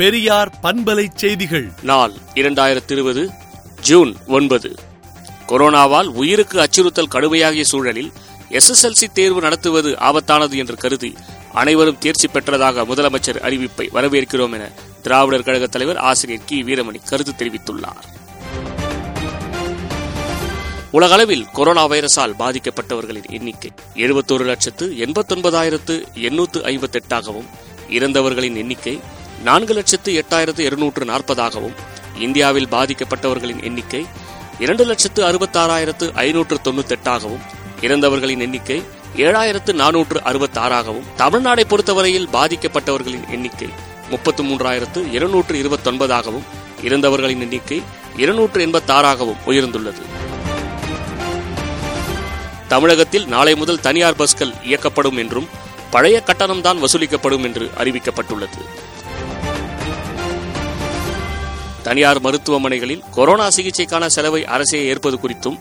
பெரியார் பண்பலை செய்திகள். நாள் இரண்டாயிரத்தி இருபது ஜூன் ஒன்பது. கொரோனாவால் உயிருக்கு அச்சுறுத்தல் கடுமையாகிய சூழலில் எஸ்எஸ்எல்சி தேர்வு நடத்துவது ஆபத்தானது என்று கருதி அனைவரும் தேர்ச்சி பெற்றதாக முதலமைச்சர் அறிவிப்பை வரவேற்கிறோம் என திராவிடர் கழக தலைவர் ஆசிரியர் கி. வீரமணி கருத்து தெரிவித்துள்ளார். உலகளவில் கொரோனா வைரஸால் பாதிக்கப்பட்டவர்களின் எண்ணிக்கை எழுபத்தோரு லட்சத்து எண்பத்தொன்பதாயிரத்து எண்ணூற்று ஐம்பத்தி எட்டாகவும் இறந்தவர்களின் எண்ணிக்கை நான்கு லட்சத்து எட்டாயிரத்து இருநூற்று நாற்பதாகவும் இந்தியாவில் பாதிக்கப்பட்டவர்களின் எண்ணிக்கை இரண்டு லட்சத்து அறுபத்தாறாயிரத்து ஐநூற்று தொண்ணூத்தி எட்டாகவும் இறந்தவர்களின் எண்ணிக்கை ஏழாயிரத்து நானூற்று அறுபத்தாறாகவும் தமிழ்நாடை பொறுத்தவரையில் பாதிக்கப்பட்டவர்களின் எண்ணிக்கை முப்பத்து மூன்றாயிரத்து இருநூற்று இருபத்தொன்பதாகவும் இறந்தவர்களின் எண்ணிக்கை இருநூற்று எண்பத்தாறாகவும் உயர்ந்துள்ளது. தமிழகத்தில் நாளை முதல் தனியார் பஸ்கள் இயக்கப்படும் என்றும் பழைய கட்டணம்தான் வசூலிக்கப்படும் என்று அறிவிக்கப்பட்டுள்ளது. தனியார் மருத்துவமனைகளில் கொரோனா சிகிச்சைக்கான செலவை அரசே ஏற்பது குறித்தும்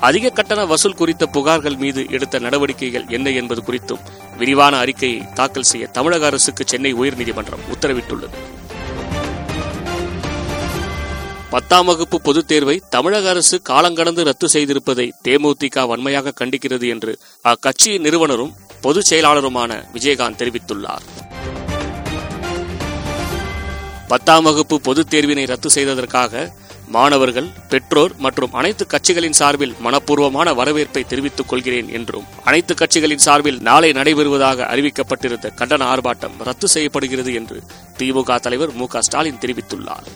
அதிக கட்டண வசூல் குறித்த புகார்கள் மீது எடுத்த நடவடிக்கைகள் என்ன என்பது குறித்தும் விரிவான அறிக்கையை தாக்கல் செய்ய தமிழக அரசுக்கு சென்னை உயர்நீதிமன்றம் உத்தரவிட்டுள்ளது. பத்தாம் வகுப்பு பொதுத் தேர்வை தமிழக அரசு காலங்கடந்து ரத்து செய்திருப்பதை தேமுதிக வன்மையாக கண்டிக்கிறது என்று அக்கட்சியின் நிறுவனரும் பொதுச் செயலாளருமான விஜயகாந்த் தெரிவித்துள்ளார். பத்தாம் வகுப்பு பொதுத் தேர்வினை ரத்து செய்ததற்காக மாணவர்கள் பெற்றோர் மற்றும் அனைத்து கட்சிகளின் சார்பில் மனப்பூர்வமான வரவேற்பை தெரிவித்துக் கொள்கிறேன் என்றும் அனைத்து கட்சிகளின் சார்பில் நாளை நடைபெறுவதாக அறிவிக்கப்பட்டிருந்த கண்டன ஆர்ப்பாட்டம் ரத்து செய்யப்படுகிறது என்று திமுக தலைவர் மு ஸ்டாலின் தெரிவித்துள்ளார்.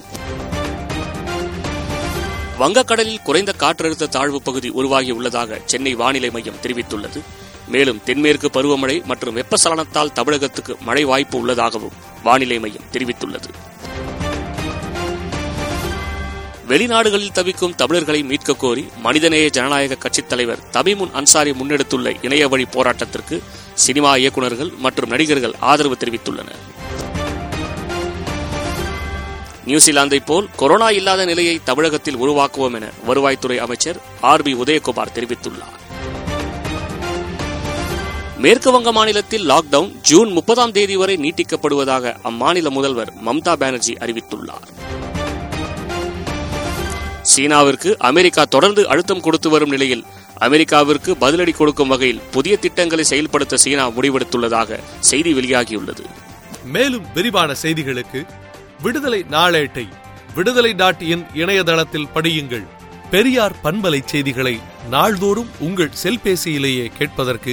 வங்கக்கடலில் குறைந்த காற்றழுத்த தாழ்வு பகுதி உருவாகியுள்ளதாக சென்னை வானிலை மையம் தெரிவித்துள்ளது. மேலும் தென்மேற்கு பருவமழை மற்றும் வெப்பசலனத்தால் தமிழகத்துக்கு மழை வாய்ப்பு உள்ளதாகவும் வானிலை மையம் தெரிவித்துள்ளது. வெளிநாடுகளில் தவிக்கும் தமிழர்களை மீட்க கோரி மனிதநேய ஜனநாயக கட்சித் தலைவர் தமிமுன் அன்சாரி முன்னெடுத்துள்ள இணைய வழி போராட்டத்திற்கு சினிமா இயக்குநர்கள் மற்றும் நடிகர்கள் ஆதரவு தெரிவித்துள்ளனர். நியூசிலாந்தை போல் கொரோனா இல்லாத நிலையை தமிழகத்தில் உருவாக்குவோம் என வருவாய்த்துறை அமைச்சர் ஆர் பி உதயகுமார் தெரிவித்துள்ளார். மேற்கு வங்க மாநிலத்தில் லாக்டவுன் ஜூன் முப்பதாம் தேதி வரை நீட்டிக்கப்படுவதாக அம்மாநில முதல்வர் மம்தா பானர்ஜி அறிவித்துள்ளார். சீனாவிற்கு அமெரிக்கா தொடர்ந்து அழுத்தம் கொடுத்து வரும் நிலையில் அமெரிக்காவிற்கு பதிலடி கொடுக்கும் வகையில் புதிய திட்டங்களை செயல்படுத்த சீனா முடிவெடுத்துள்ளதாக செய்தி வெளியாகியுள்ளது. மேலும் விரிவான செய்திகளுக்கு விடுதலை நாளேட்டை விடுதலை டாட் இன் இணையதளத்தில் படியுங்கள். பெரியார் பண்பலை செய்திகளை நாள்தோறும் உங்கள் செல்பேசியிலேயே கேட்பதற்கு